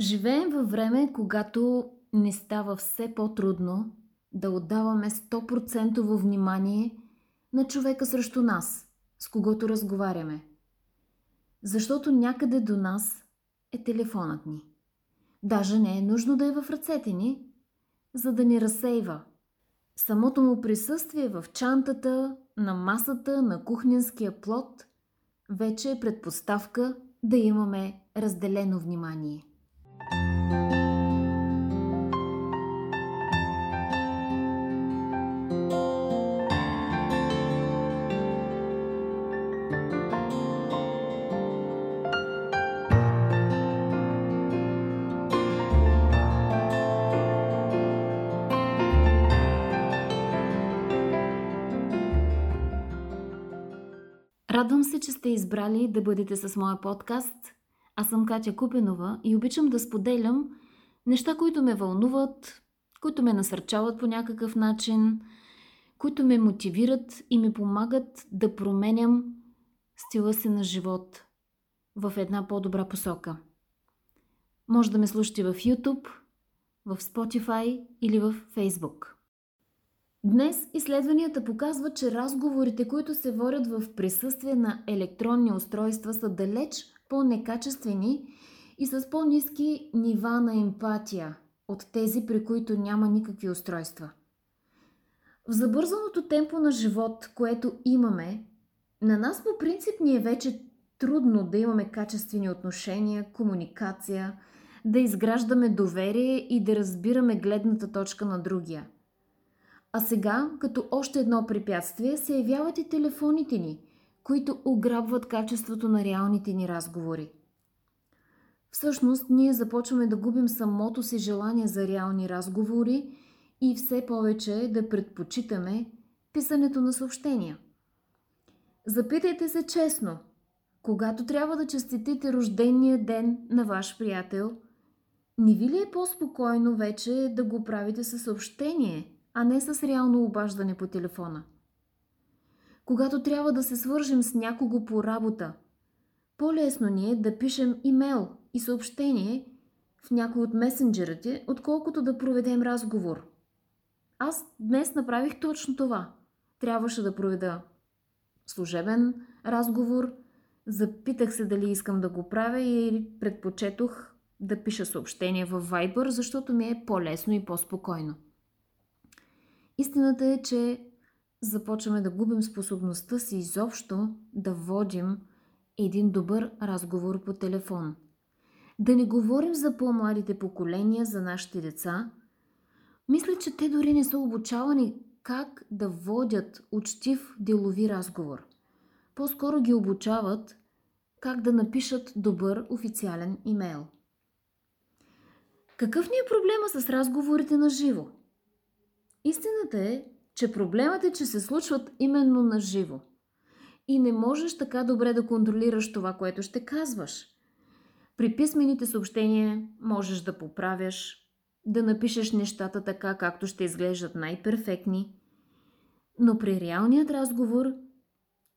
Живеем във време, когато не става все по-трудно да отдаваме 100% внимание на човека срещу нас, с когото разговаряме. Защото някъде до нас е телефонът ни. Даже не е нужно да е в ръцете ни, за да ни разсейва. Самото му присъствие в чантата, на масата, на кухненския плод вече е предпоставка да имаме разделено внимание. Радвам се, че сте избрали да бъдете с моя подкаст. Аз съм Катя Купенова и обичам да споделям неща, които ме вълнуват, които ме насърчават по някакъв начин, които ме мотивират и ми помагат да променям стила си на живот в една по-добра посока. Може да ме слушате в YouTube, в Spotify или в Facebook. Днес изследванията показват, че разговорите, които се водят в присъствие на електронни устройства, са далеч по-некачествени и с по-низки нива на емпатия от тези, при които няма никакви устройства. В забързаното темпо на живот, което имаме, на нас по принцип ни е вече трудно да имаме качествени отношения, комуникация, да изграждаме доверие и да разбираме гледната точка на другия – а сега, като още едно препятствие, се явяват и телефоните ни, които ограбват качеството на реалните ни разговори. Всъщност, ние започваме да губим самото си желание за реални разговори и все повече да предпочитаме писането на съобщения. Запитайте се честно, когато трябва да честитите рождения ден на ваш приятел, не ви ли е по-спокойно вече да го правите със съобщение – а не с реално обаждане по телефона. Когато трябва да се свържем с някого по работа, по-лесно ни е да пишем имейл и съобщение в някой от месенджерите, отколкото да проведем разговор. Аз днес направих точно това. Трябваше да проведа служебен разговор, запитах се дали искам да го правя и предпочетох да пиша съобщение в Viber, защото ми е по-лесно и по-спокойно. Истината е, че започваме да губим способността си изобщо да водим един добър разговор по телефон. Да не говорим за по-младите поколения, за нашите деца. Мисля, че те дори не са обучавани как да водят учтив делови разговор. По-скоро ги обучават как да напишат добър официален имейл. Какъв ни е проблема с разговорите на живо? Истината е, че проблемът е, че се случват именно на живо. И не можеш така добре да контролираш това, което ще казваш. При писмените съобщения можеш да поправяш, да напишеш нещата така, както ще изглеждат най-перфектни. Но при реалният разговор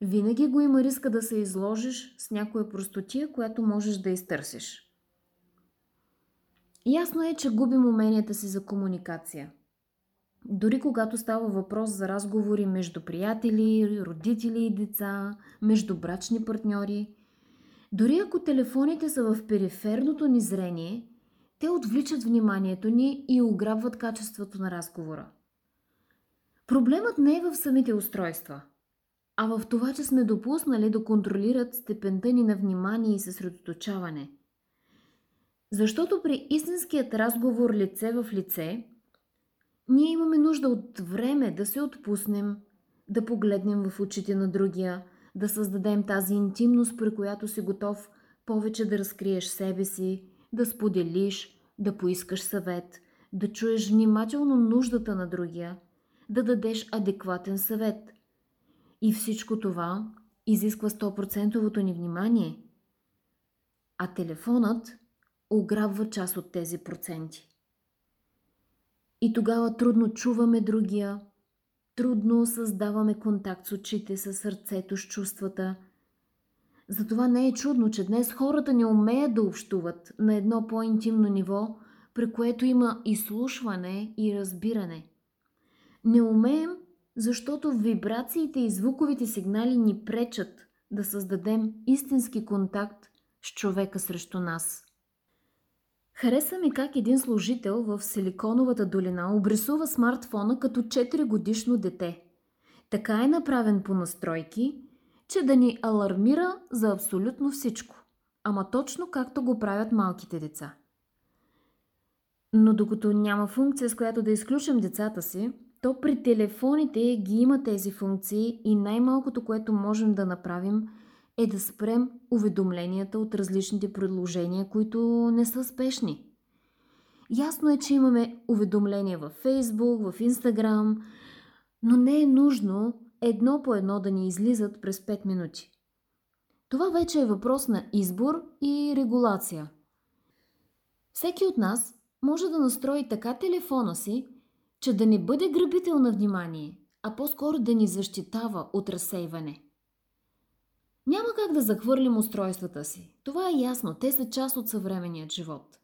винаги го има риска да се изложиш с някоя простотия, която можеш да изтърсиш. Ясно е, че губим уменията си за комуникация – дори когато става въпрос за разговори между приятели, родители и деца, между брачни партньори, дори ако телефоните са в периферното ни зрение, те отвличат вниманието ни и ограбват качеството на разговора. Проблемът не е в самите устройства, а в това, че сме допуснали да контролират степента ни на внимание и съсредоточаване. Защото при истинският разговор лице в лице – ние имаме нужда от време да се отпуснем, да погледнем в очите на другия, да създадем тази интимност, при която си готов повече да разкриеш себе си, да споделиш, да поискаш съвет, да чуеш внимателно нуждата на другия, да дадеш адекватен съвет. И всичко това изисква 100% ни внимание. А телефонът ограбва част от тези проценти. И тогава трудно чуваме другия, трудно създаваме контакт с очите, с сърцето, с чувствата. Затова не е чудно, че днес хората не умеят да общуват на едно по-интимно ниво, при което има изслушване и разбиране. Не умеем, защото вибрациите и звуковите сигнали ни пречат да създадем истински контакт с човека срещу нас. Хареса ми как един служител в Силиконовата долина обрисува смартфона като 4 годишно дете. Така е направен по настройки, че да ни алармира за абсолютно всичко. Ама точно както го правят малките деца. Но докато няма функция, с която да изключим децата си, то при телефоните ги има тези функции и най-малкото, което можем да направим е да спрем уведомленията от различните предложения, които не са спешни. Ясно е, че имаме уведомления във Facebook, в Instagram, но не е нужно едно по едно да ни излизат през 5 минути. Това вече е въпрос на избор и регулация. Всеки от нас може да настрои така телефона си, че да не бъде грабител на внимание, а по-скоро да ни защитава от разсейване. Няма как да захвърлим устройствата си. Това е ясно, те са част от съвременният живот.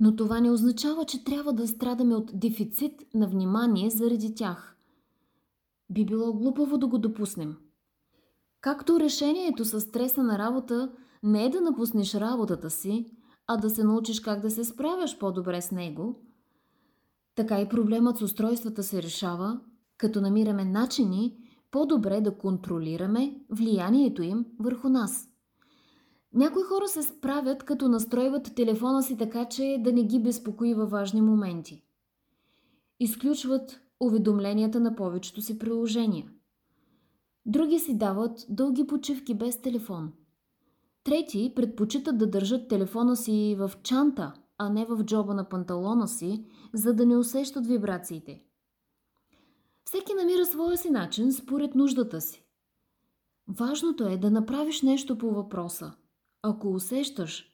Но това не означава, че трябва да страдаме от дефицит на внимание заради тях. Би било глупаво да го допуснем. Както решението с стреса на работа не е да напуснеш работата си, а да се научиш как да се справяш по-добре с него, така и проблемът с устройствата се решава, като намираме начини по-добре да контролираме влиянието им върху нас. Някои хора се справят, като настройват телефона си така, че да не ги безпокои във важни моменти. Изключват уведомленията на повечето си приложения. Други си дават дълги почивки без телефон. Трети предпочитат да държат телефона си в чанта, а не в джоба на панталона си, за да не усещат вибрациите. Всеки намира своя си начин според нуждата си. Важното е да направиш нещо по въпроса. Ако усещаш,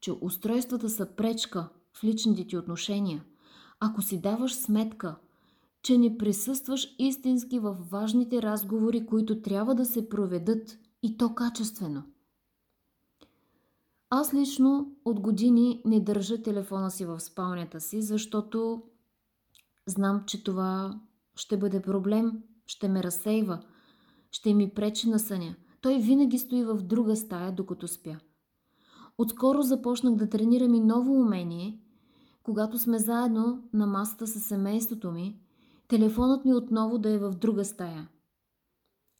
че устройствата са пречка в личните ти отношения, ако си даваш сметка, че не присъстваш истински в важните разговори, които трябва да се проведат и то качествено. Аз лично от години не държа телефона си в спалнята си, защото знам, че това ще бъде проблем, ще ме разсейва, ще ми пречи на съня. Той винаги стои в друга стая, докато спя. Отскоро започнах да тренирам и ново умение. Когато сме заедно на масата с семейството ми, телефонът ми отново да е в друга стая.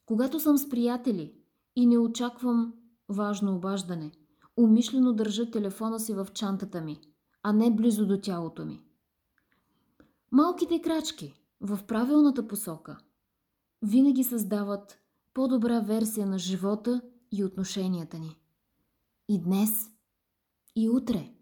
Когато съм с приятели и не очаквам важно обаждане, умишлено държа телефона си в чантата ми, а не близо до тялото ми. Малките крачки в правилната посока винаги създават по-добра версия на живота и отношенията ни. И днес, и утре.